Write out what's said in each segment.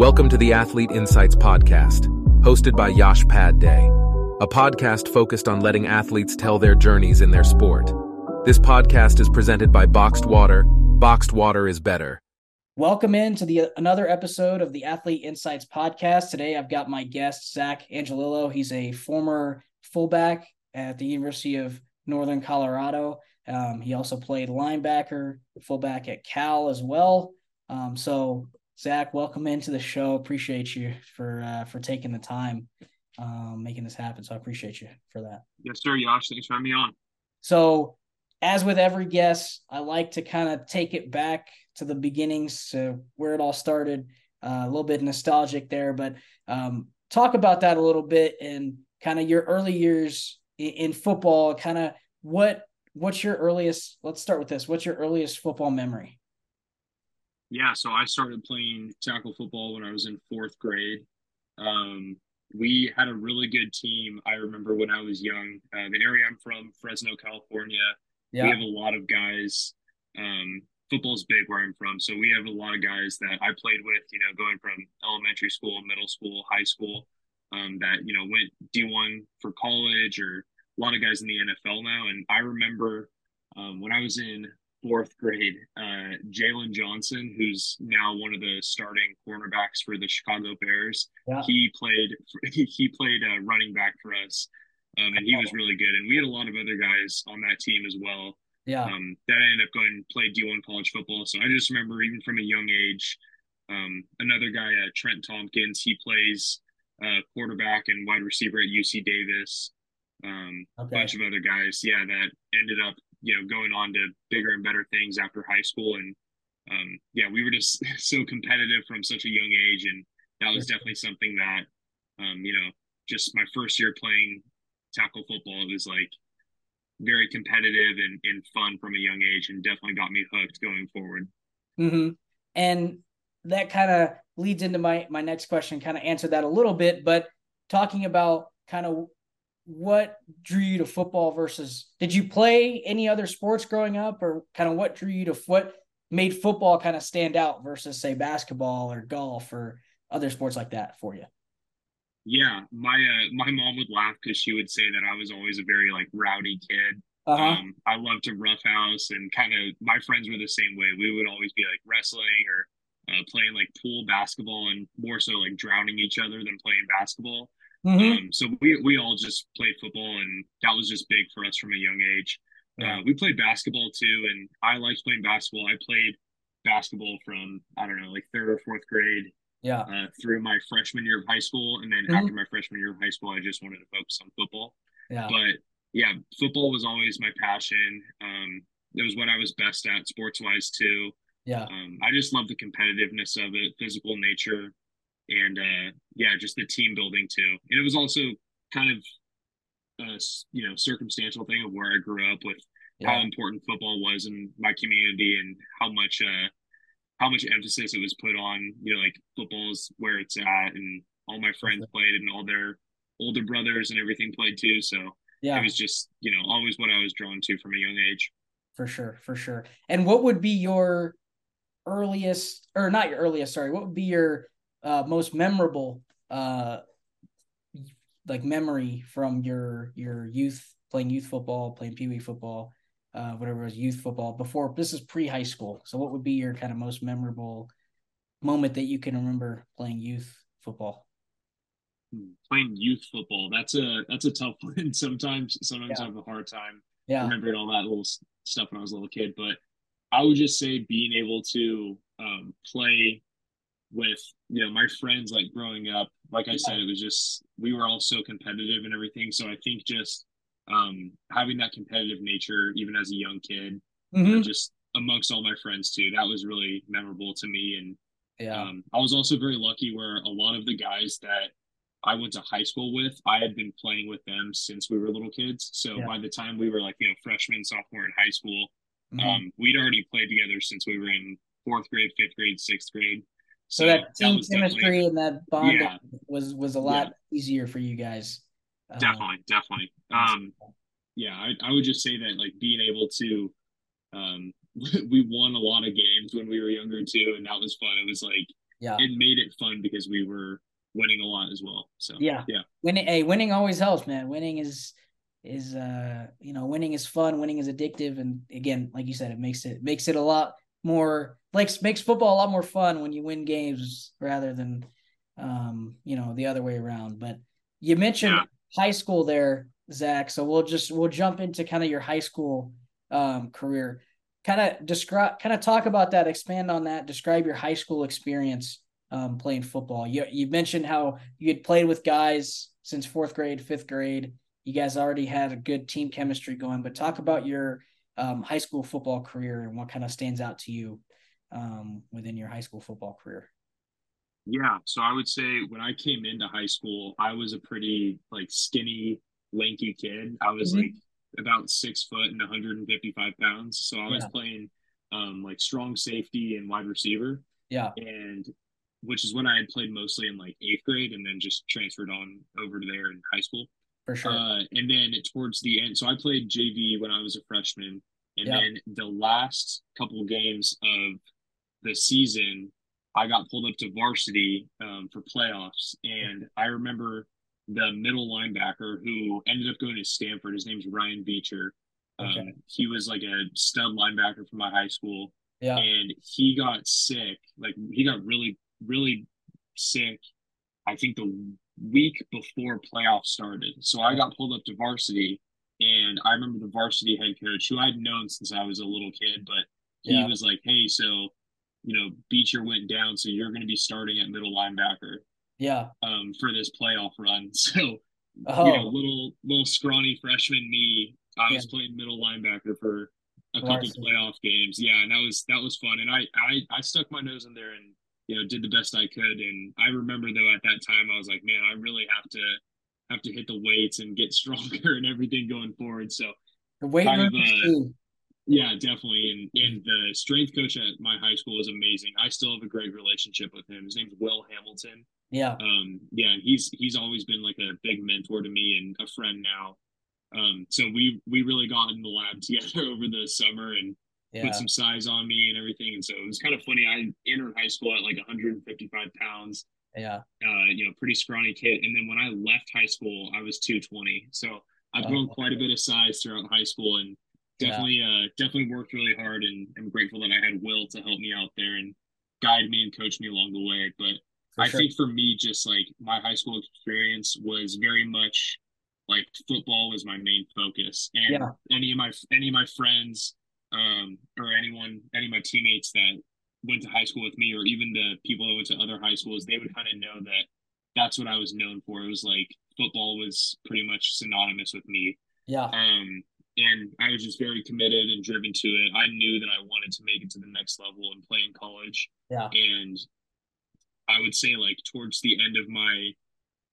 Welcome to the Athlete Insights Podcast, hosted by Yash Padhye, a podcast focused on letting athletes tell their journeys in their sport. This podcast is presented by Boxed Water. Boxed Water is better. Welcome in to the another episode of the Athlete Insights Podcast. Today I've got my guest, Zach Angelillo. He's a former fullback at the University of Northern Colorado. Um, he also played linebacker, fullback at Cal as well. Um, so Zach, welcome into the show. Appreciate you for uh, for taking the time, um, making this happen. So I appreciate you for that. Yes, sir. Yash, thanks for having me on. So, as with every guest, I like to kind of take it back to the beginnings, to where it all started. Uh, a little bit nostalgic there, but um, talk about that a little bit and kind of your early years in, in football. Kind of what what's your earliest? Let's start with this. What's your earliest football memory? Yeah, so I started playing tackle football when I was in fourth grade. Um, we had a really good team. I remember when I was young. Uh, the area I'm from, Fresno, California, yeah. we have a lot of guys. Um, football's big where I'm from, so we have a lot of guys that I played with. You know, going from elementary school, middle school, high school, um, that you know went D1 for college, or a lot of guys in the NFL now. And I remember um, when I was in fourth grade, uh, Jaylon Johnson, who's now one of the starting cornerbacks for the Chicago Bears. Yeah. He played he played uh, running back for us, um, and he was really good. And we had a lot of other guys on that team as well. Yeah. Um, that ended up going to play D1 college football. So I just remember even from a young age, um, another guy, uh, Trent Tompkins, he plays uh, quarterback and wide receiver at UC Davis. Um, okay. A bunch of other guys, yeah, that ended up you know going on to bigger and better things after high school. And um, yeah we were just so competitive from such a young age. And that was definitely something that um, you know just my first year playing tackle football it was like very competitive and, and fun from a young age and definitely got me hooked going forward. Mm-hmm. and that kind of leads into my my next question kind of answer that a little bit but talking about kind of what drew you to football versus did you play any other sports growing up or kind of what drew you to what made football kind of stand out versus say basketball or golf or other sports like that for you? Yeah my uh, my mom would laugh because she would say that i was always a very like rowdy kid. Uh-huh. um, i loved to roughhouse and kind of my friends were the same way. We would always be like wrestling or uh, playing like pool basketball and more so like drowning each other than playing basketball Mm-hmm. Um, so we we all just played football, and that was just big for us from a young age. Yeah. Uh, we played basketball too, and I liked playing basketball. I played basketball from I don't know, like third or fourth grade. Yeah. Uh, through my freshman year of high school, and then mm-hmm. after my freshman year of high school, I just wanted to focus on football. Yeah. But yeah, football was always my passion. Um, it was what I was best at, sports wise too. Yeah. Um, I just love the competitiveness of it, physical nature and uh, yeah, just the team building too. And it was also kind of a you know circumstantial thing of where I grew up with yeah. how important football was in my community and how much uh, how much emphasis it was put on. You know, like football is where it's at, and all my friends played, and all their older brothers and everything played too. So yeah, it was just you know always what I was drawn to from a young age. For sure, for sure. And what would be your earliest, or not your earliest? Sorry, what would be your uh, most memorable uh, like memory from your your youth playing youth football, playing pee wee football, uh, whatever it was youth football before this is pre high school. So what would be your kind of most memorable moment that you can remember playing youth football? Playing youth football that's a that's a tough one. Sometimes sometimes yeah. I have a hard time yeah. remembering all that little stuff when I was a little kid. But I would just say being able to um, play with you know my friends like growing up like i said it was just we were all so competitive and everything so i think just um having that competitive nature even as a young kid mm-hmm. just amongst all my friends too that was really memorable to me and yeah um, i was also very lucky where a lot of the guys that i went to high school with i had been playing with them since we were little kids so yeah. by the time we were like you know freshman sophomore in high school mm-hmm. um, we'd already played together since we were in fourth grade fifth grade sixth grade so, that team that chemistry and that bond yeah. was was a lot yeah. easier for you guys. Definitely, um, definitely. Um, yeah, I, I would just say that like being able to, um, we won a lot of games when we were younger too, and that was fun. It was like Yeah. it made it fun because we were winning a lot as well. So Yeah. yeah, winning hey winning always helps man winning is is uh you know winning is fun winning is addictive and again like you said it makes it makes it a lot more like makes football a lot more fun when you win games rather than um you know the other way around but you mentioned Yeah. high school there zach so we'll just we'll jump into kind of your high school um career kind of describe kind of talk about that expand on that describe your high school experience um, playing football. You you mentioned how you had played with guys since fourth grade, fifth grade. You guys already had a good team chemistry going, but talk about your um, high school football career and what kind of stands out to you um, within your high school football career. yeah. So I would say when I came into high school, I was a pretty like skinny, lanky kid. I was Mhm. like about six foot and 155 pounds. So I was Yeah. playing um, like strong safety and wide receiver. Yeah, and which is when I had played mostly in like eighth grade and then just transferred on over to there in high school. For sure. Uh, and then towards the end, so I played JV when I was a freshman, and Yeah. then the last couple games of the season, I got pulled up to varsity um, for playoffs, and I remember the middle linebacker who ended up going to Stanford. His name's Ryan Beecher. Um, Okay. He was like a stud linebacker from my high school yeah, and he got sick. Like he got really, really sick. I think the week before playoffs started. So I got pulled up to varsity, and I remember the varsity head coach, who I'd known since I was a little kid, but he Yeah. was like, "Hey, so you know, Beecher went down, so you're going to be starting at middle linebacker yeah. um, for this playoff run." So Oh, you know, little little scrawny freshman me, I was playing middle linebacker for a couple Varsity. playoff games. Yeah, and that was that was fun. And I I I stuck my nose in there and you know did the best I could. And I remember though at that time I was like, man, I really have to have to hit the weights and get stronger and everything going forward. So the weight kind room of, uh, yeah, definitely. And and the strength coach at my high school was amazing. I still have a great relationship with him. His name's Will Hamilton Yeah, um yeah and he's he's always been like a big mentor to me and a friend now um so we we really got in the lab together over the summer and yeah, put some size on me and everything. And so it was kind of funny. I entered high school at like 155 pounds. Yeah. uh you know pretty scrawny kid. And then when i left high school i was 220 so i've Oh, grown quite a bit of size throughout high school and Yeah. definitely uh definitely worked really hard and i'm grateful that i had will to help me out there and guide me and coach me along the way. But For I sure. think for me, just like my high school experience was very much like football was my main focus, and Yeah. any of my any of my friends, um, or anyone, any of my teammates that went to high school with me, or even the people that went to other high schools, they would kind of know that that's what I was known for. It was like football was pretty much synonymous with me, yeah, um, and I was just very committed and driven to it. I knew that I wanted to make it to the next level and play in college. Yeah. And I would say like towards the end of my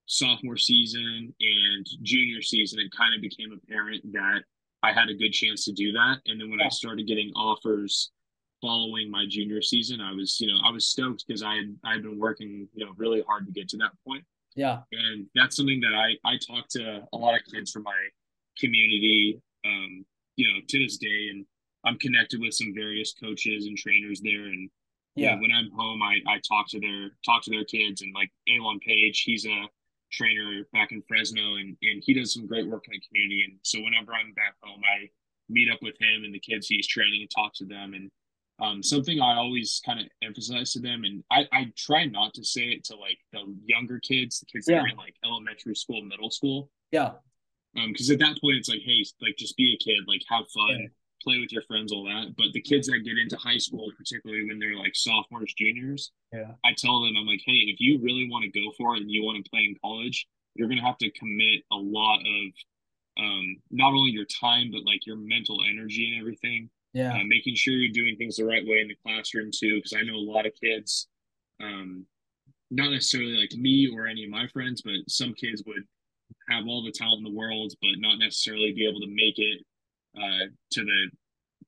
sophomore season and junior season, it kind of became apparent that I had a good chance to do that. And then when Yeah. I started getting offers following my junior season, I was, you know, I was stoked because I had I had been working, you know, really hard to get to that point. Yeah, and that's something that I I talk to a lot of kids from my community, um, you know, to this day, and I'm connected with some various coaches and trainers there, and you know, yeah, when I'm home, I I talk to their talk to their kids, and like Alon Page, he's a trainer back in Fresno, and and he does some great work in the community, and so whenever I'm back home, I meet up with him and the kids he's training and talk to them, and um, something I always kind of emphasize to them, and I, I try not to say it to like the younger kids, the kids that are in like elementary school, middle school, yeah, um, because at that point it's like, hey, like just be a kid, like have fun, Yeah. Play with your friends, all that. But the kids that get into high school, particularly when they're like sophomores, juniors, yeah, I tell them, I'm like, hey, if you really want to go for it and you want to play in college, you're gonna have to commit a lot of um, not only your time but like your mental energy and everything yeah, uh, making sure you're doing things the right way in the classroom too because i know a lot of kids um, not necessarily like me or any of my friends but some kids would have all the talent in the world but not necessarily be able to make it uh, to the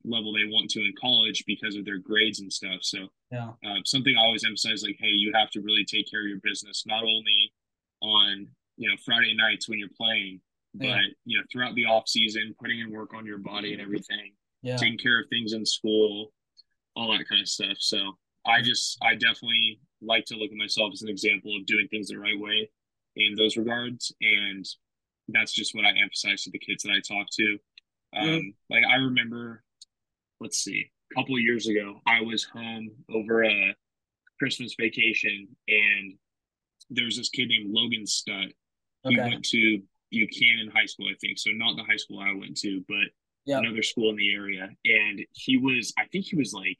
level they want to in college because of their grades and stuff so yeah, uh, something I always emphasize like, hey, you have to really take care of your business, not only on you know Friday nights when you're playing, but Yeah. you know throughout the off season, putting in work on your body and everything, yeah, taking care of things in school, all that kind of stuff. So I just I definitely like to look at myself as an example of doing things the right way in those regards. And that's just what I emphasize to the kids that I talk to. Um, mm-hmm. Like I remember, let's see, a couple of years ago, I was home over a Christmas vacation, and there was this kid named Logan Stutt. He went to Buchanan High School, I think. So not the high school I went to, but yep. another school in the area. And he was, I think he was like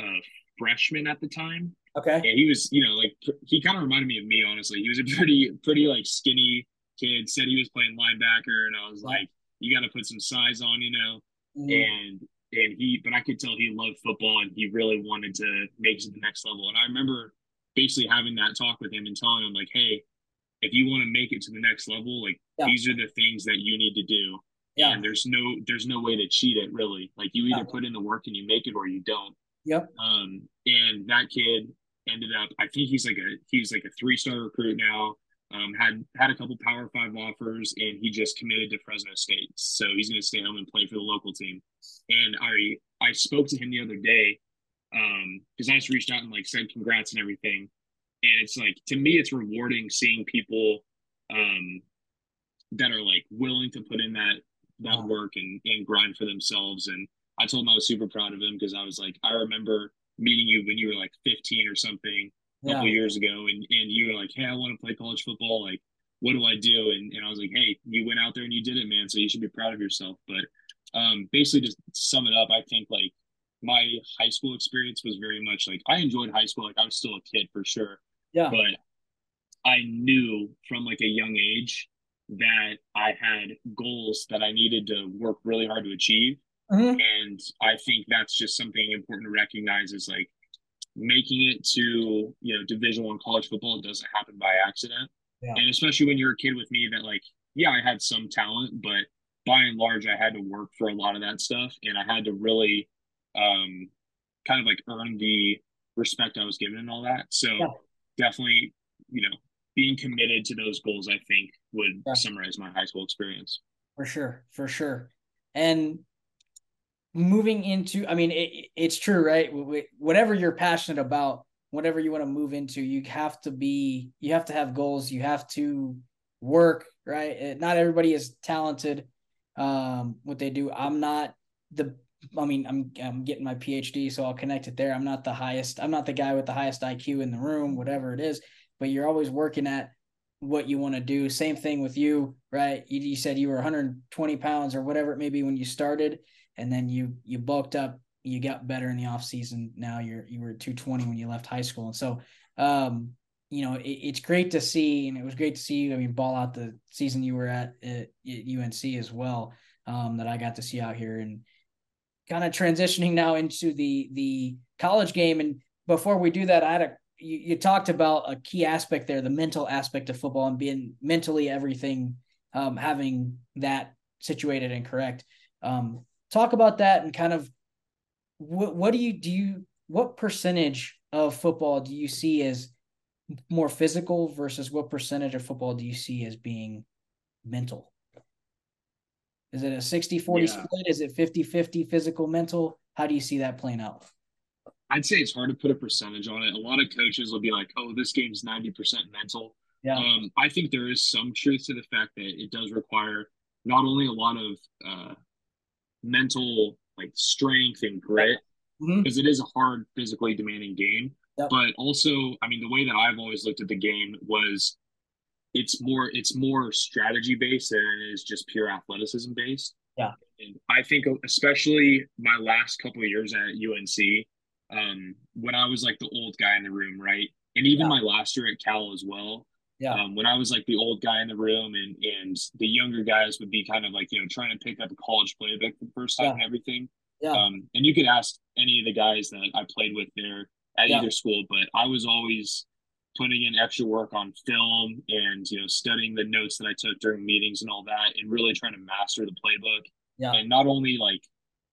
a freshman at the time. Okay. And he was, you know, like he kind of reminded me of me, honestly. He was a pretty, pretty like skinny kid. Said he was playing linebacker, and I was like, you got to put some size on, you know. And and he, but I could tell he loved football, and he really wanted to make it to the next level. And I remember basically having that talk with him and telling him like, hey, if you want to make it to the next level, like yeah. these are the things that you need to do. Yeah. And there's no there's no way to cheat it really. Like you either yeah. put in the work and you make it or you don't. Yep. Um and that kid ended up I think he's like a he's like a three star recruit now. Um, had had a couple Power Five offers, and he just committed to Fresno State. So he's going to stay home and play for the local team. And I I spoke to him the other day because um, I just reached out and like said congrats and everything and it's like to me it's rewarding seeing people um that are like willing to put in that that wow. work and and grind for themselves and i told him i was super proud of him because i was like i remember meeting you when you were like 15 or something a couple yeah. years ago and and you were like hey i want to play college football like what do i do and, and i was like hey you went out there and you did it man so you should be proud of yourself but um basically just sum it up i think like my high school experience was very much like I enjoyed high school. Like I was still a kid for sure, yeah. But I knew from like a young age that I had goals that I needed to work really hard to achieve. Mm-hmm. And I think that's just something important to recognize is like making it to, you know, division one college football doesn't happen by accident. Yeah. And especially when you're a kid with me that like, yeah, I had some talent, but by and large I had to work for a lot of that stuff and I had to really um kind of like earn the respect I was given and all that. So yeah definitely, you know, being committed to those goals, I think would yeah. summarize my high school experience. For sure. For sure. And moving into, I mean, it, it's true, right? Whatever you're passionate about, whatever you want to move into, you have to be, you have to have goals. You have to work, right? Not everybody is talented. Um, what they do. I'm not the I mean, I'm I'm getting my PhD, so I'll connect it there. I'm not the highest. I'm not the guy with the highest IQ in the room, whatever it is. But you're always working at what you want to do. Same thing with you, right? You, you said you were 120 pounds or whatever it may be when you started, and then you you bulked up. You got better in the off season. Now you're you were 220 when you left high school, and so um, you know it, it's great to see, and it was great to see you. I mean, ball out the season you were at, at UNC as well. Um, that I got to see out here and kind of transitioning now into the the college game. And before we do that, I had a you, you, talked about a key aspect there, the mental aspect of football and being mentally everything, um, having that situated and correct. Um, talk about that and kind of what what do you do you what percentage of football do you see as more physical versus what percentage of football do you see as being mental? Is it a 60 40 yeah. split? Is it 50 50 physical, mental? How do you see that playing out? I'd say it's hard to put a percentage on it. A lot of coaches will be like, oh, this game's 90% mental. Yeah. Um, I think there is some truth to the fact that it does require not only a lot of uh, mental like strength and grit, because mm-hmm. it is a hard, physically demanding game, yep. but also, I mean, the way that I've always looked at the game was it's more it's more strategy based than it is just pure athleticism based. Yeah. And I think especially my last couple of years at UNC, um, when I was like the old guy in the room, right? And even yeah. my last year at Cal as well. Yeah. Um, when I was like the old guy in the room and and the younger guys would be kind of like, you know, trying to pick up a college playbook for the first time yeah. and everything. Yeah. Um, and you could ask any of the guys that I played with there at yeah. either school, but I was always putting in extra work on film and you know studying the notes that I took during meetings and all that, and really trying to master the playbook. Yeah. And not only like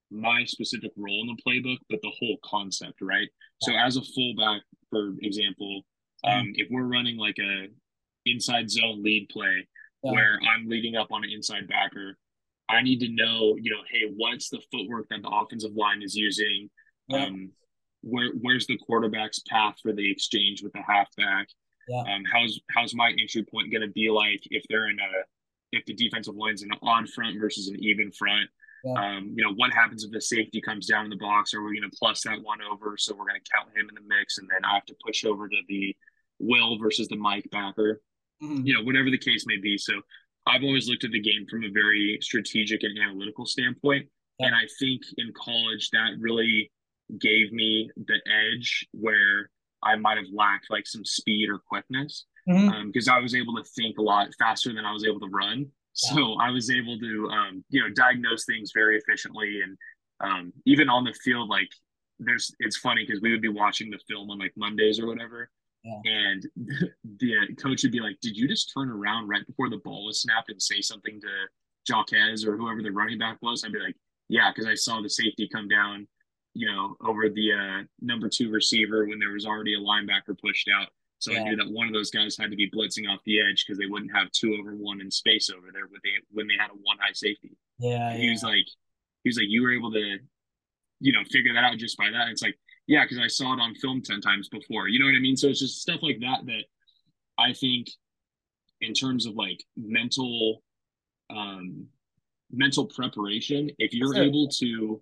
my specific role in the playbook, but the whole concept, right? So as a fullback, for example, mm-hmm. um, if we're running like a inside zone lead play yeah. where I'm leading up on an inside backer, I need to know, you know, hey, what's the footwork that the offensive line is using? Yeah. Um, where where's the quarterback's path for the exchange with the halfback? Yeah. Um, how's how's my entry point going to be like if they're in a if the defensive line's an odd front versus an even front? Yeah. Um, you know, what happens if the safety comes down in the box? Are we going to plus that one over? So we're going to count him in the mix, and then I have to push over to the Will versus the Mike backer. Mhm. You know, whatever the case may be. So I've always looked at the game from a very strategic and analytical standpoint, Yeah. and I think in college that really gave me the edge where I might have lacked like some speed or quickness because I was able to think a lot faster than I was able to run. So I was able to, um, you know, diagnose things very efficiently, and um, even on the field, like there's, it's funny because we would be watching the film on like Mondays or whatever, Yeah. and the coach would be like, "Did you just turn around right before the ball was snapped and say something to Jaquez or whoever the running back was?" I'd be like, "Yeah," because I saw the safety come down, you know, over the uh, number two receiver when there was already a linebacker pushed out. So Yeah. I knew that one of those guys had to be blitzing off the edge because they wouldn't have two over one in space over there when they when they had a one high safety. Yeah. And he was like, he was like, you were able to, you know, figure that out just by that. It's like, yeah, because I saw it on film ten times before. You know what I mean? So it's just stuff like that that I think, in terms of like mental, um, mental preparation, if you're able to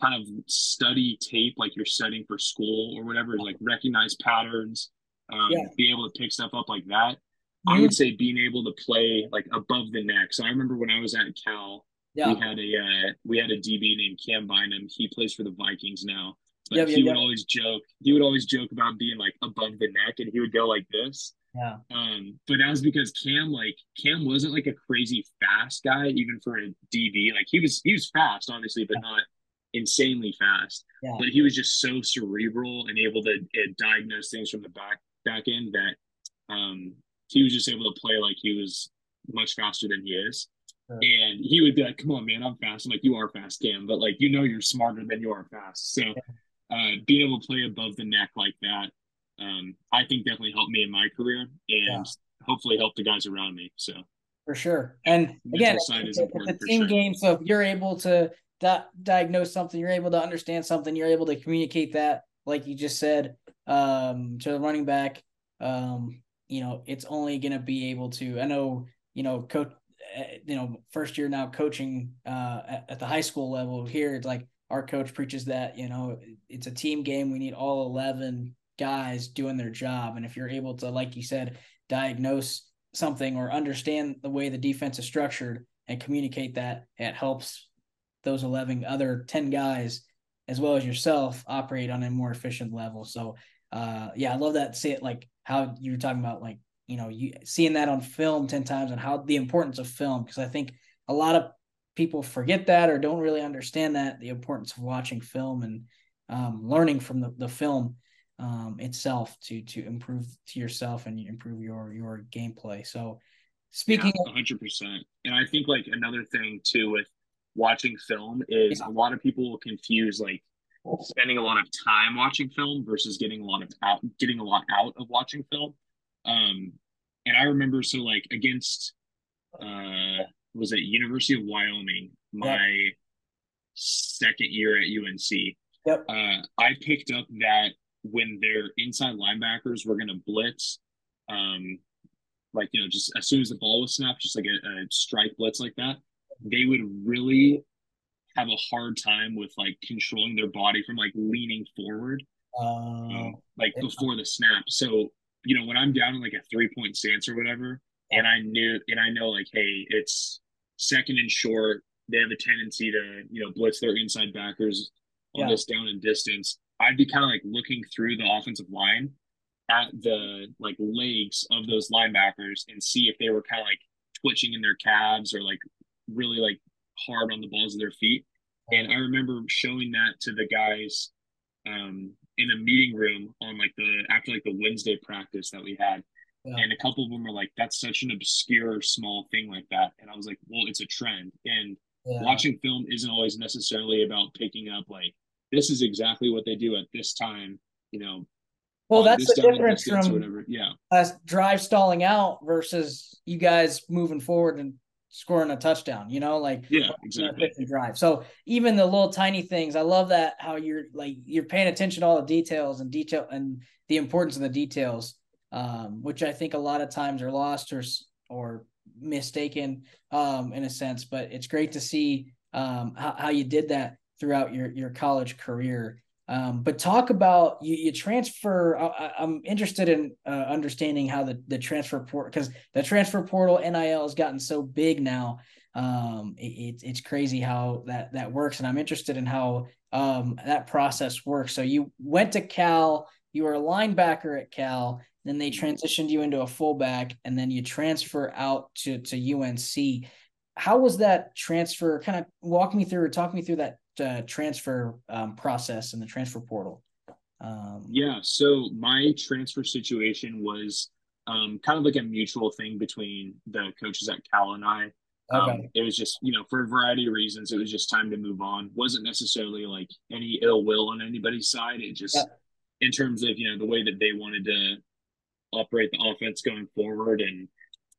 kind of study tape like you're studying for school or whatever, like recognize patterns, um, Yeah. be able to pick stuff up like that. I would say being able to play like above the neck. So I remember when I was at Cal, Yeah. we had a uh, we had a DB named Cam Bynum. He plays for the Vikings now. Yep, he would always joke. He would always joke about being like above the neck, and he would go like this. Yeah. Um, but that was because Cam, like Cam, wasn't like a crazy fast guy, even for a DB. Like he was, he was fast, obviously, but not insanely fast. But he was just so cerebral and able to uh, diagnose things from the back back end that um, he was just able to play like he was much faster than he is. Sure. And he would be like, "Come on, man, I'm fast." I'm like, "You are fast, Cam," but like you know, you're smarter than you are fast. So uh, being able to play above the neck like that, um, I think definitely helped me in my career and Yeah. hopefully help the guys around me. So For sure. And again, it's, is a- important it's a team sure. game. So if you're able to di- diagnose something, you're able to understand something, you're able to communicate that, like you just said, um, to the running back. Um, you know, it's only going to be able to. I know, you know, coach. uh, You know, first year now coaching uh, at, at the high school level here, it's like our coach preaches that you know it's a team game. We need all eleven guys doing their job, and if you're able to, like you said, diagnose something or understand the way the defense is structured and communicate that, it helps those 11 other 10 guys as well as yourself operate on a more efficient level. So, uh, yeah, I love that. See it like how you were talking about, like, you know, you seeing that on film 10 times and how the importance of film. Cause I think a lot of people forget that or don't really understand that the importance of watching film and um, learning from the, the film um, itself to to improve to yourself and improve your your gameplay. So speaking yeah, hundred percent. And I think like another thing too with watching film is Yeah. a lot of people will confuse like spending a lot of time watching film versus getting a lot of out getting a lot out of watching film. Um, and I remember so like against uh was at University of Wyoming, my second year at UNC. Yep. Uh, I picked up that when their inside linebackers were going to blitz, um, like you know, just as soon as the ball was snapped, just like a, a strike blitz like that, they would really have a hard time with like controlling their body from like leaning forward, uh, um, like before the snap. So you know, when I'm down in like a three point stance or whatever, and I knew and I know like, hey, it's second and short. They have a tendency to you know blitz their inside backers on Yeah. this down and distance. I'd be kind of like looking through the offensive line at the like legs of those linebackers and see if they were kind of like twitching in their calves or like really like hard on the balls of their feet. And I remember showing that to the guys um, in a meeting room on like the after like the Wednesday practice that we had. Yeah. And a couple of them were like, "That's such an obscure small thing like that." And I was like, "Well, it's a trend." And yeah. watching film isn't always necessarily about picking up like this is exactly what they do at this time. You know, well, that's the difference from whatever. Yeah, us drive stalling out versus you guys moving forward and scoring a touchdown, you know, like yeah, exactly. Drive. So even the little tiny things, I love that how you're like you're paying attention to all the details and detail and the importance of the details, um, which I think a lot of times are lost or or mistaken um, in a sense. But it's great to see um, how, how you did that throughout your your college career. Um, but talk about you, you transfer. I, am interested in uh, understanding how the, the transfer port because the transfer portal NIL has gotten so big now. Um, it, it's crazy how that that works, and I'm interested in how um, that process works. So you went to Cal, you were a linebacker at Cal, then they transitioned you into a fullback, and then you transfer out to to UNC. How was that transfer? Kind of walk me through or talk me through that uh, transfer um, process and the transfer portal? Um, yeah, so my transfer situation was um, kind of like a mutual thing between the coaches at Cal and I. Um, okay. it was just, you know, for a variety of reasons, it was just time to move on. wasn't necessarily like any ill will on anybody's side. It just. In terms of you know the way that they wanted to operate the offense going forward, and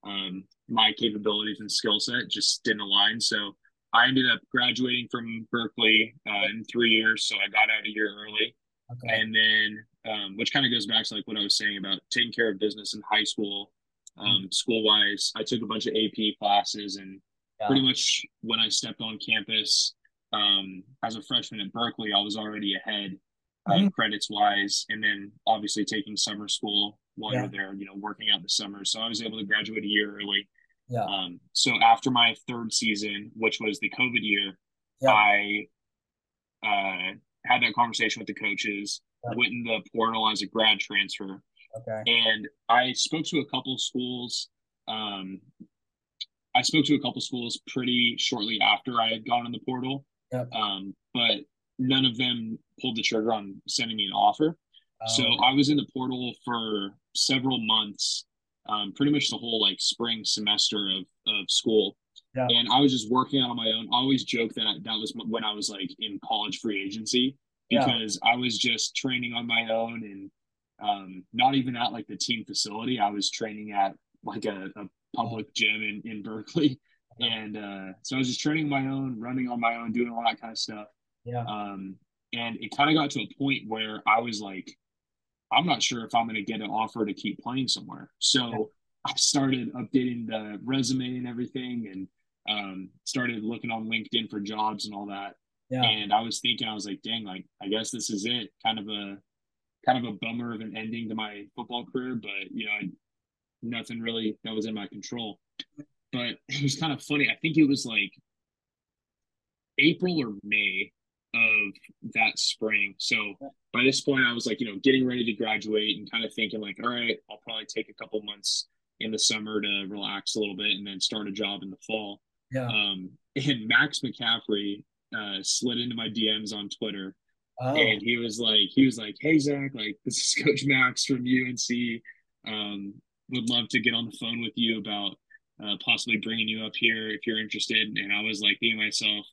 um, my capabilities and skill set just didn't align. So I ended up graduating from Berkeley uh, in three years, so I got out a year early. Okay. And then, um, which kind of goes back to like what I was saying about taking care of business in high school, um, mm-hmm. school wise. I took a bunch of AP classes, and yeah. pretty much when I stepped on campus um, as a freshman at Berkeley, I was already ahead uh, mm-hmm. credits wise, and then obviously taking summer school while yeah. you're there, you know, working out the summer. So I was able to graduate a year early. Yeah. Um, so after my third season, which was the COVID year, yeah. I uh, had that conversation with the coaches, yeah. went in the portal as a grad transfer. Okay. And I spoke to a couple schools. Um, I spoke to a couple schools pretty shortly after I had gone in the portal. Yep. Um, but none of them pulled the trigger on sending me an offer. Oh. So I was in the portal for several months um, pretty much the whole like spring semester of, of school. Yeah. And I was just working out on my own. I always joke that I, that was when I was like in college free agency because yeah. I was just training on my own and um, not even at like the team facility. I was training at like a, a public gym in, in Berkeley. And uh, so I was just training my own, running on my own, doing all that kind of stuff. Yeah. Um, and it kind of got to a point where I was like, I'm not sure if I'm going to get an offer to keep playing somewhere. So I started updating the resume and everything and um, started looking on LinkedIn for jobs and all that. Yeah. And I was thinking, I was like, dang, like, I guess this is it. Kind of a, kind of a bummer of an ending to my football career, but you know, I, nothing really that was in my control. But it was kind of funny. I think it was like April or May of that spring. So by this point, I was like, you know, getting ready to graduate and kind of thinking like, all right, I'll probably take a couple months in the summer to relax a little bit and then start a job in the fall. Yeah. Um, and Max McCaffrey uh, slid into my DMs on Twitter. Oh. And he was like, he was like, hey Zach, like this is Coach Max from UNC. Um, would love to get on the phone with you about uh, possibly bringing you up here if you're interested. And I was like, being myself,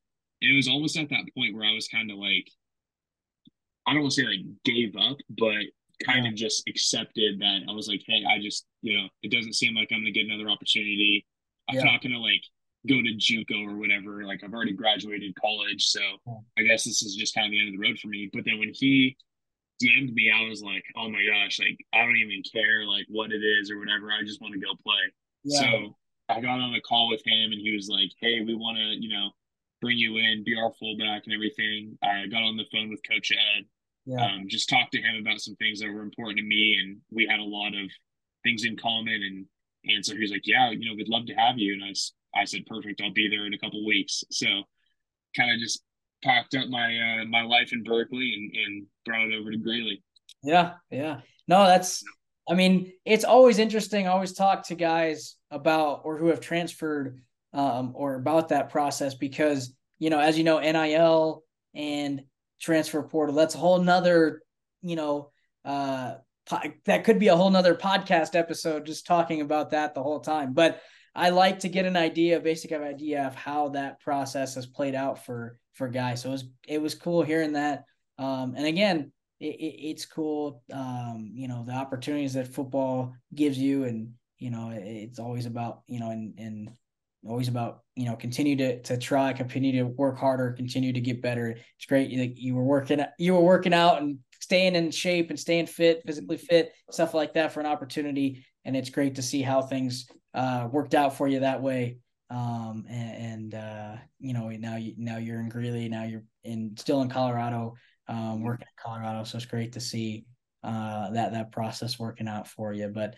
and it was almost at that point where I was kind of like, I don't want to say like gave up, but kind yeah. of just accepted that I was like, hey, I just, you know, it doesn't seem like I'm gonna get another opportunity. I'm yeah. not gonna like go to JUCO or whatever. Like I've already graduated college, so yeah. I guess this is just kind of the end of the road for me. But then when he DM'd me, I was like, oh my gosh, like I don't even care like what it is or whatever. I just want to go play. So I got on a call with him and he was like, hey, we want to, you know, bring you in, be our fullback and everything. I got on the phone with Coach Ed, yeah. um, just talked to him about some things that were important to me, and we had a lot of things in common. And and so he was like, "Yeah, you know, we'd love to have you." And I, I said, "Perfect, I'll be there in a couple weeks." So kind of just packed up my uh, my life in Berkeley and, and brought it over to Greeley. Yeah, yeah. No, that's. I mean, it's always interesting. I always talk to guys about or who have transferred um, or about that process because you know as you know nil and transfer portal that's a whole nother you know uh po- that could be a whole nother podcast episode just talking about that the whole time. But i like to get an idea basic idea of how that process has played out for for guys. So it was it was cool hearing that. Um and again it, it, it's cool um you know the opportunities that football gives you and you know it's always about you know and and always about you know continue to to try, continue to work harder, continue to get better. It's great you, you were working you were working out and staying in shape and staying fit, physically fit, stuff like that for an opportunity. And it's great to see how things uh, worked out for you that way. Um, and, and uh, you know now you now you're in Greeley, now you're in still in Colorado, um, working in Colorado. So it's great to see uh, that that process working out for you. But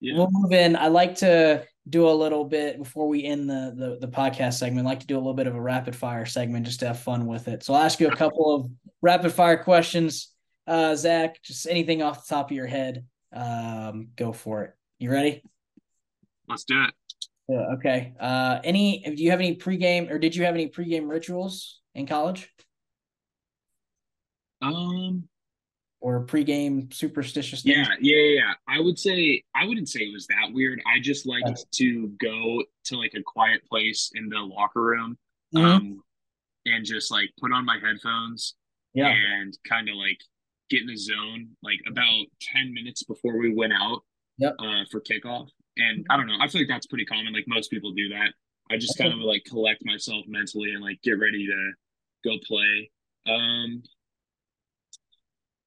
yeah. we'll move in. I like to do a little bit before we end the, the the podcast segment. Like to do a little bit of a rapid fire segment just to have fun with it. So I'll ask you a couple of rapid fire questions. Uh, Zach, just anything off the top of your head, um, go for it. You ready? Let's do it. Yeah, okay. Uh, any? Do you have any pregame, or did you have any pregame rituals in college? Um, or pregame superstitious things? Yeah, yeah, yeah. I would say I wouldn't say it was that weird. I just liked okay. to go to like a quiet place in the locker room, mm-hmm. um, and just like put on my headphones, yeah, and kind of like get in the zone. Like about ten minutes before we went out, yep. uh, for kickoff. And I don't know. I feel like that's pretty common. Like most people do that. I just kind of like collect myself mentally and like get ready to go play. Um,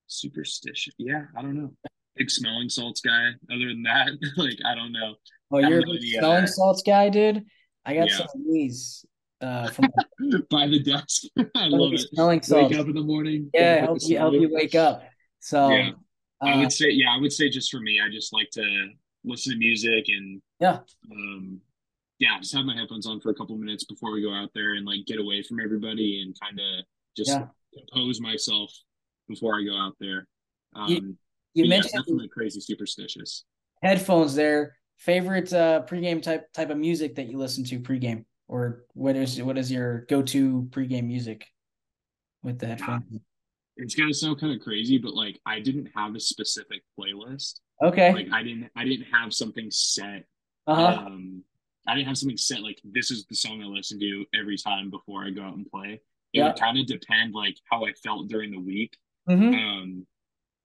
superstition. Yeah, I don't know. Big smelling salts guy. Other than that, like I don't know. Oh, you're a big smelling salts guy, dude. I got yeah. some of these uh, from by the desk. I love it. Smelling salts. Wake up in the morning. Yeah, help you help you wake up. So yeah. Uh, I would say, yeah, I would say just for me, I just like to listen to music and yeah, um, yeah, just have my headphones on for a couple minutes before we go out there and like get away from everybody and kind of just yeah. compose myself before I go out there. Um, you, you mentioned yeah, definitely crazy superstitious. Headphones there. Favorite uh, pregame type type of music that you listen to pregame, or what is what is your go to pregame music with the headphones? it's gonna sound kind of crazy, but like I didn't have a specific playlist. Okay. Like I didn't I didn't have something set. Uh-huh. Um I didn't have something set like this is the song I listen to every time before I go out and play. It yeah. would kind of depend like how I felt during the week. Mm-hmm. Um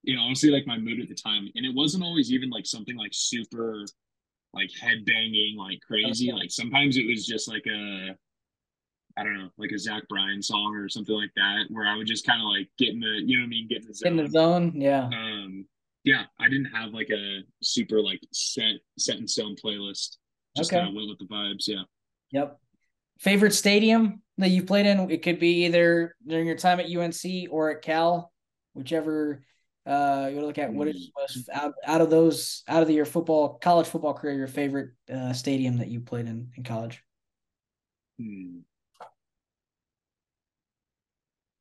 you know, honestly like my mood at the time. And it wasn't always even like something like super like head banging, like crazy. Okay. Like sometimes it was just like a I don't know, like a Zach Bryan song or something like that, where I would just kind of like get in the, you know what I mean, get in the zone. In the zone, yeah. Um, yeah, I didn't have like a super like set set in stone playlist. Just okay. kind of went with the vibes. Yeah. Yep. Favorite stadium that you played in? It could be either during your time at UNC or at Cal, whichever uh you want to look at what is most out, out of those out of the, your football college football career your favorite uh, stadium that you played in in college hmm.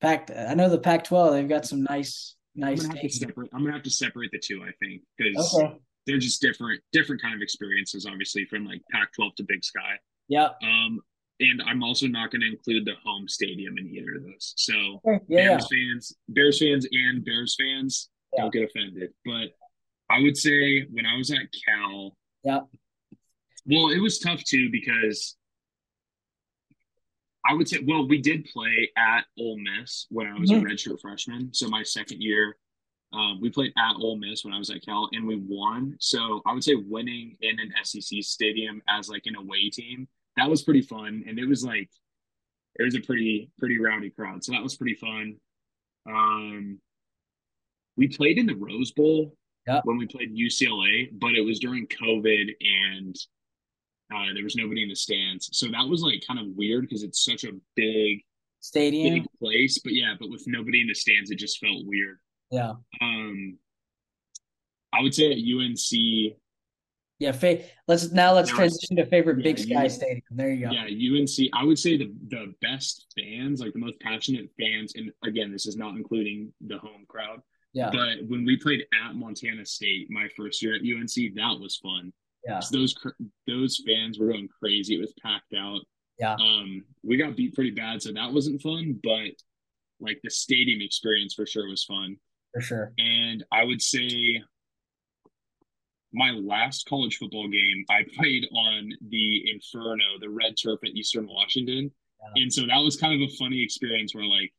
Pac. I know the Pac-12. They've got some nice, nice. I'm gonna, separate, I'm gonna have to separate the two. I think because okay. they're just different, different kind of experiences. Obviously, from like Pac-12 to Big Sky. Yeah. Um, and I'm also not going to include the home stadium in either of those. So yeah. Bears fans, Bears fans, and Bears fans yeah. don't get offended. But I would say when I was at Cal, yeah. Well, it was tough too because I would say, well, we did play at Ole Miss when I was mm-hmm. a redshirt freshman. So my second year, um, we played at Ole Miss when I was at Cal, and we won. So I would say winning in an SEC stadium as like an away team that was pretty fun, and it was like it was a pretty pretty rowdy crowd. So that was pretty fun. Um, we played in the Rose Bowl yep. when we played UCLA, but it was during COVID and uh, there was nobody in the stands, so that was like kind of weird because it's such a big stadium, big place. But yeah, but with nobody in the stands, it just felt weird. Yeah. Um, I would say at UNC. Yeah, fa- let's now let's transition to favorite yeah, Big Sky UNC, Stadium. There you go. Yeah, UNC. I would say the the best fans, like the most passionate fans, and again, this is not including the home crowd. Yeah. But when we played at Montana State my first year at UNC, that was fun. Yeah. So those those fans were going crazy. It was packed out. Yeah. Um, we got beat pretty bad, so that wasn't fun. But like the stadium experience for sure was fun. For sure. And I would say my last college football game, I played on the Inferno, the red turf at Eastern Washington. Yeah. And so that was kind of a funny experience where like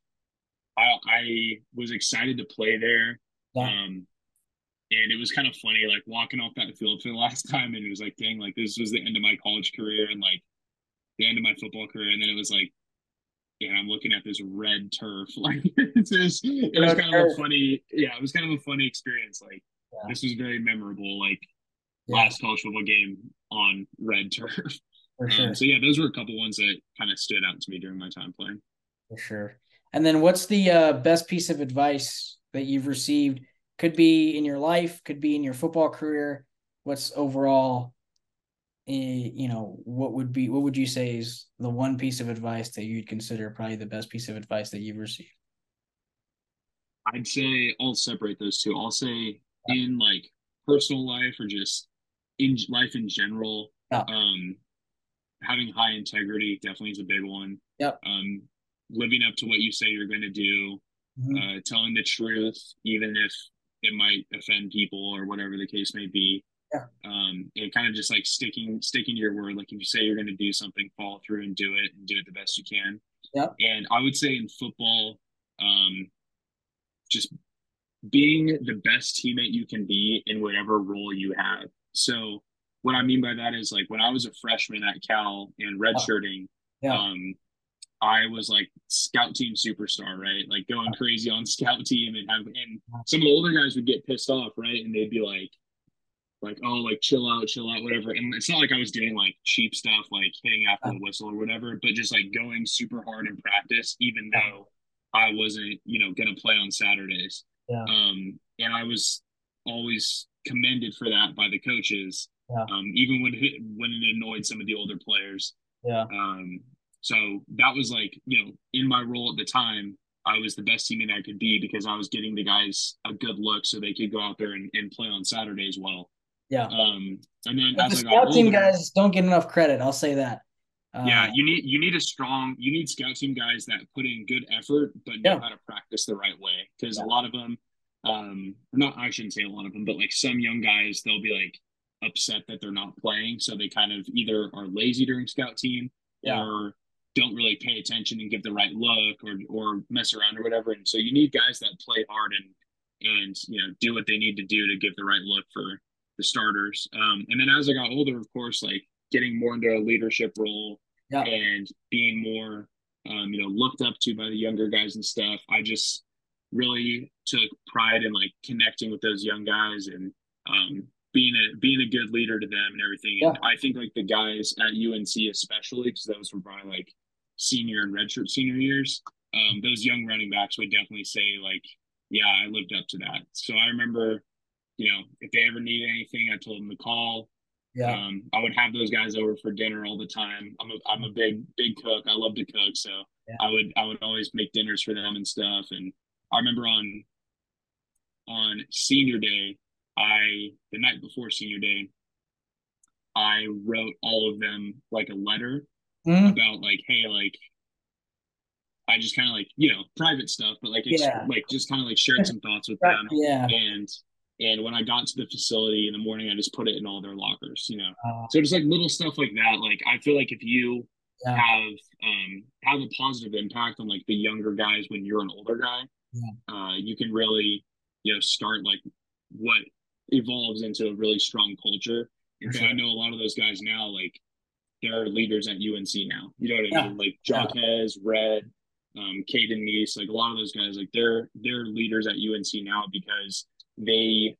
I I was excited to play there. Yeah. Um and it was kind of funny, like walking off that field for the last time, and it was like, dang, like this was the end of my college career, and like the end of my football career, and then it was like, yeah, I'm looking at this red turf. Like it's just, it was kind of a funny, yeah, it was kind of a funny experience. Like yeah. this was very memorable. Like yeah. last college football game on red turf. Um, sure. Um, so yeah, those were a couple ones that kind of stood out to me during my time playing. For sure. And then what's the uh, best piece of advice that you've received? Could be in your life, could be in your football career. What's overall, eh, you know, what would be, what would you say is the one piece of advice that you'd consider probably the best piece of advice that you've received? I'd say I'll separate those two. I'll say in like personal life or just in life in general, yeah. um, having high integrity definitely is a big one. Yep. Um, living up to what you say you're going to do, mm-hmm. uh, telling the truth, even if it might offend people or whatever the case may be. Yeah. Um, and kind of just like sticking sticking to your word. Like if you say you're going to do something, follow through and do it, and do it the best you can. Yeah. And I would say in football, um, just being the best teammate you can be in whatever role you have. So what I mean by that is like when I was a freshman at Cal and redshirting, yeah. um, I was like scout team superstar, right? Like going crazy on scout team and have and some of the older guys would get pissed off, right? And they'd be like, like, oh, like chill out, chill out, whatever. And it's not like I was doing like cheap stuff like hitting after the whistle or whatever, but just like going super hard in practice, even though I wasn't, you know, gonna play on Saturdays. Yeah. Um, and I was always commended for that by the coaches. Yeah. Um, even when it, when it annoyed some of the older players. Yeah. Um, so that was like, you know, in my role at the time, I was the best teammate I could be because I was getting the guys a good look so they could go out there and, and play on Saturday as well. Yeah. Um, and then but the scout team guys don't get enough credit. I'll say that. Uh, yeah, you need you need a strong you need scout team guys that put in good effort but know yeah. how to practice the right way because yeah. a lot of them, um, not I shouldn't say a lot of them, but like some young guys they'll be like upset that they're not playing, so they kind of either are lazy during scout team yeah. or don't really pay attention and give the right look or or mess around or whatever. And so you need guys that play hard and and you know do what they need to do to give the right look for the starters. Um, and then as I got older, of course, like getting more into a leadership role yeah. and being more um, you know looked up to by the younger guys and stuff. I just really took pride in like connecting with those young guys and um, being a being a good leader to them and everything. And I think like the guys at UNC especially because those were probably like senior and redshirt senior years, um, those young running backs would definitely say like, yeah, I lived up to that. So I remember, you know, if they ever need anything, I told them to call. Yeah. Um, I would have those guys over for dinner all the time. I'm a I'm a big big cook. I love to cook, so yeah. I would I would always make dinners for them and stuff. And I remember on on senior day, I the night before senior day, I wrote all of them like a letter mm-hmm. about like, hey, like I just kind of like you know private stuff, but like it's yeah. like just kind of like shared some thoughts with them. Yeah. And and when I got to the facility in the morning, I just put it in all their lockers. You know, uh, so just like little stuff like that. Like I feel like if you yeah. have um have a positive impact on like the younger guys when you're an older guy, yeah. uh, you can really you know start like what evolves into a really strong culture. And sure. I know a lot of those guys now, like they're leaders at UNC now. You know what I yeah. mean? Like Jaquez. Red, um, Caden Neese, like a lot of those guys, like they're they're leaders at UNC now because they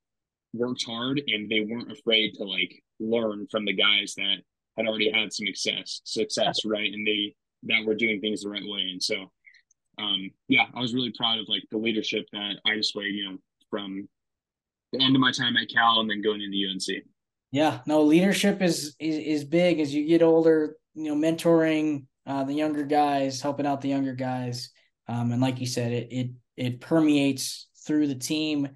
worked hard and they weren't afraid to like learn from the guys that had already had some success success, right? And they that were doing things the right way. And so um yeah, I was really proud of like the leadership that I displayed, you know, from the end of my time at Cal and then going into UNC. Yeah, no, leadership is is, is big as you get older. You know, mentoring uh, the younger guys, helping out the younger guys, um, and like you said, it it it permeates through the team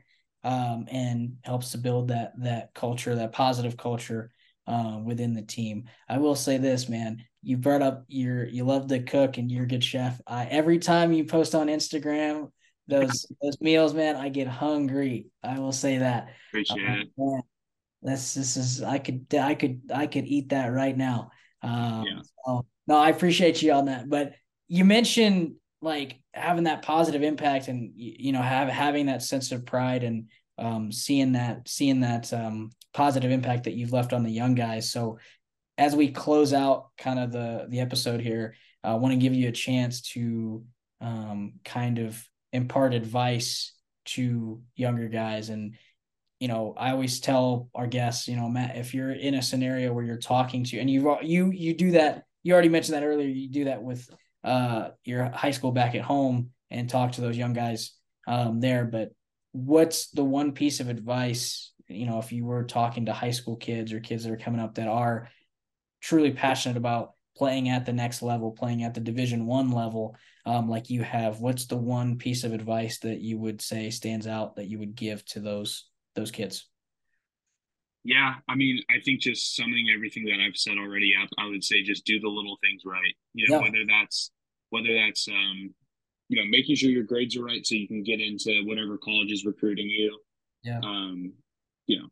um, and helps to build that that culture, that positive culture uh, within the team. I will say this, man. You brought up your you love to cook and you're a good chef. I, every time you post on Instagram those those meals, man, I get hungry. I will say that. Appreciate uh, it. Man, this this is I could I could I could eat that right now. Um, yeah. So, no, I appreciate you on that. But you mentioned like having that positive impact and you know have having that sense of pride and um, seeing that seeing that um, positive impact that you've left on the young guys. So as we close out kind of the the episode here, I want to give you a chance to um, kind of impart advice to younger guys and you know i always tell our guests you know matt if you're in a scenario where you're talking to and you you you do that you already mentioned that earlier you do that with uh your high school back at home and talk to those young guys um there but what's the one piece of advice you know if you were talking to high school kids or kids that are coming up that are truly passionate about playing at the next level playing at the division one level um, like you have what's the one piece of advice that you would say stands out that you would give to those those kids yeah i mean i think just summing everything that i've said already up i would say just do the little things right you know yeah. whether that's whether that's um you know making sure your grades are right so you can get into whatever college is recruiting you yeah um you know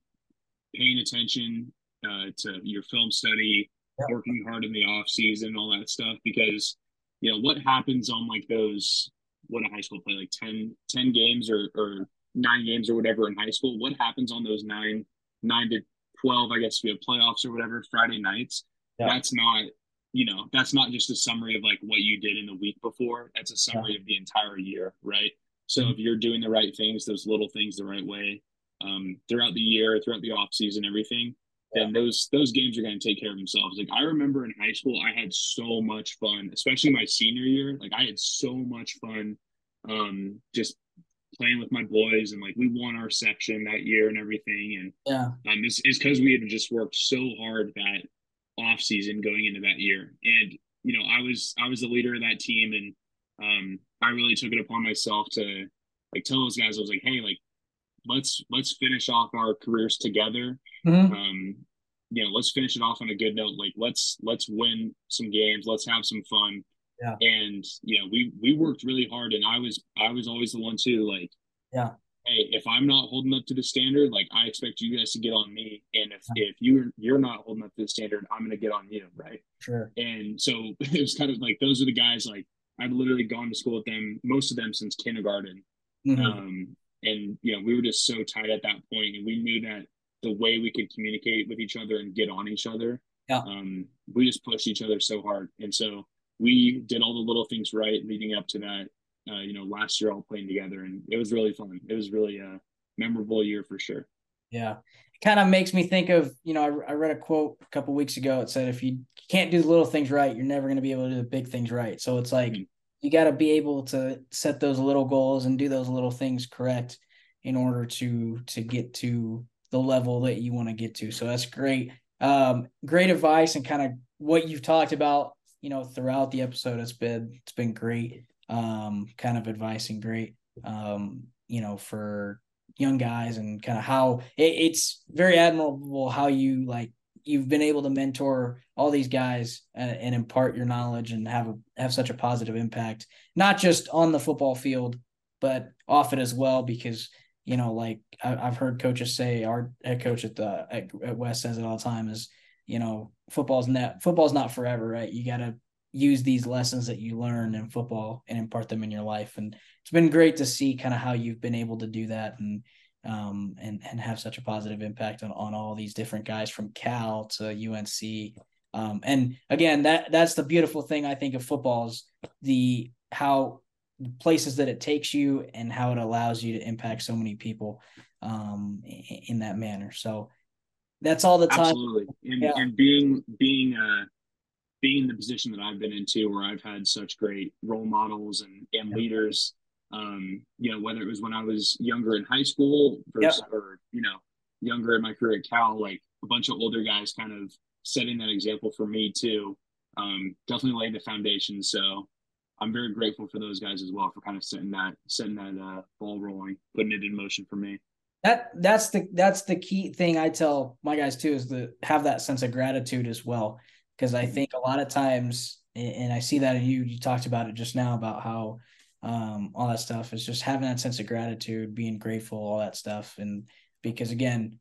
paying attention uh, to your film study yeah. working hard in the off season all that stuff because you know what happens on like those what a high school play like 10, 10 games or, or nine games or whatever in high school what happens on those nine nine to 12 i guess we have playoffs or whatever friday nights yeah. that's not you know that's not just a summary of like what you did in the week before that's a summary yeah. of the entire year right so mm-hmm. if you're doing the right things those little things the right way um, throughout the year throughout the off season everything then those those games are going to take care of themselves. Like I remember in high school, I had so much fun, especially my senior year. Like I had so much fun, um, just playing with my boys, and like we won our section that year and everything. And yeah, um, it's because we had just worked so hard that off season going into that year. And you know, I was I was the leader of that team, and um, I really took it upon myself to like tell those guys, I was like, hey, like let's let's finish off our careers together. Mm-hmm. Um, you know, let's finish it off on a good note. Like let's let's win some games. Let's have some fun. Yeah. And you know, we we worked really hard, and I was I was always the one too. Like, yeah. Hey, if I'm not holding up to the standard, like I expect you guys to get on me, and if if you you're not holding up to the standard, I'm gonna get on you, right? Sure. And so it was kind of like those are the guys. Like I've literally gone to school with them, most of them since kindergarten. Mm-hmm. Um, and you know we were just so tight at that point and we knew that the way we could communicate with each other and get on each other yeah. um, we just pushed each other so hard and so we did all the little things right leading up to that uh, you know last year all playing together and it was really fun it was really a memorable year for sure yeah it kind of makes me think of you know I, I read a quote a couple weeks ago it said if you can't do the little things right you're never going to be able to do the big things right so it's like mm-hmm you got to be able to set those little goals and do those little things correct in order to to get to the level that you want to get to. So that's great. Um, great advice and kind of what you've talked about, you know, throughout the episode. It's been it's been great. Um, kind of advice and great. Um, you know, for young guys and kind of how it, it's very admirable how you like you've been able to mentor all these guys and, and impart your knowledge and have a, have such a positive impact, not just on the football field, but off it as well. Because you know, like I, have heard coaches say, our head coach at the at, at West says it all the time is, you know, football's not football's not forever, right? You got to use these lessons that you learn in football and impart them in your life. And it's been great to see kind of how you've been able to do that and um, and and have such a positive impact on, on all these different guys from Cal to UNC. Um, and again, that that's the beautiful thing I think of football is the how places that it takes you and how it allows you to impact so many people um, in, in that manner. So that's all the time. Absolutely, and, yeah. and being being uh being in the position that I've been into, where I've had such great role models and and yeah. leaders um, you know, whether it was when I was younger in high school versus, yep. or, you know, younger in my career at Cal, like a bunch of older guys kind of setting that example for me too. Um, definitely laying the foundation. So I'm very grateful for those guys as well for kind of setting that, setting that uh, ball rolling, putting it in motion for me. That that's the that's the key thing I tell my guys too is to have that sense of gratitude as well because I think a lot of times and I see that in you you talked about it just now about how um, all that stuff is just having that sense of gratitude, being grateful, all that stuff. And because again,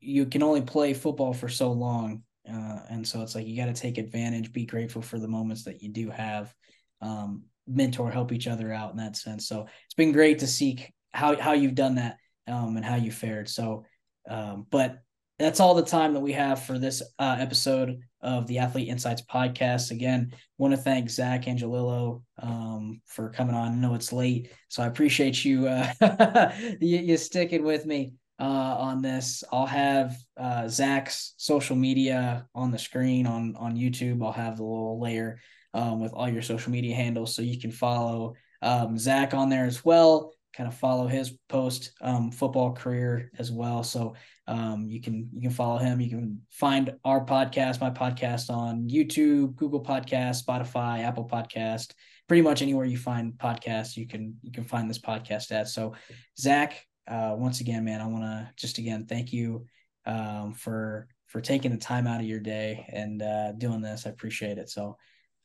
you can only play football for so long. Uh, and so it's like you got to take advantage, be grateful for the moments that you do have, um, mentor, help each other out in that sense. So it's been great to see how, how you've done that um, and how you fared. So, um, but that's all the time that we have for this uh, episode of the Athlete Insights podcast. Again, want to thank Zach Angelillo um, for coming on. I know it's late, so I appreciate you uh, you, you, sticking with me uh, on this. I'll have uh, Zach's social media on the screen on on YouTube. I'll have the little layer um, with all your social media handles, so you can follow um, Zach on there as well kind of follow his post um, football career as well. So um, you can you can follow him. You can find our podcast, my podcast, on YouTube, Google Podcast, Spotify, Apple Podcast, pretty much anywhere you find podcasts, you can you can find this podcast at. So Zach, uh, once again, man, I want to just again thank you um, for for taking the time out of your day and uh, doing this. I appreciate it. So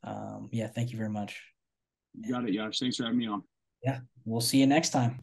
um, yeah, thank you very much. You got it, Yash. Thanks for having me on. Yeah, we'll see you next time.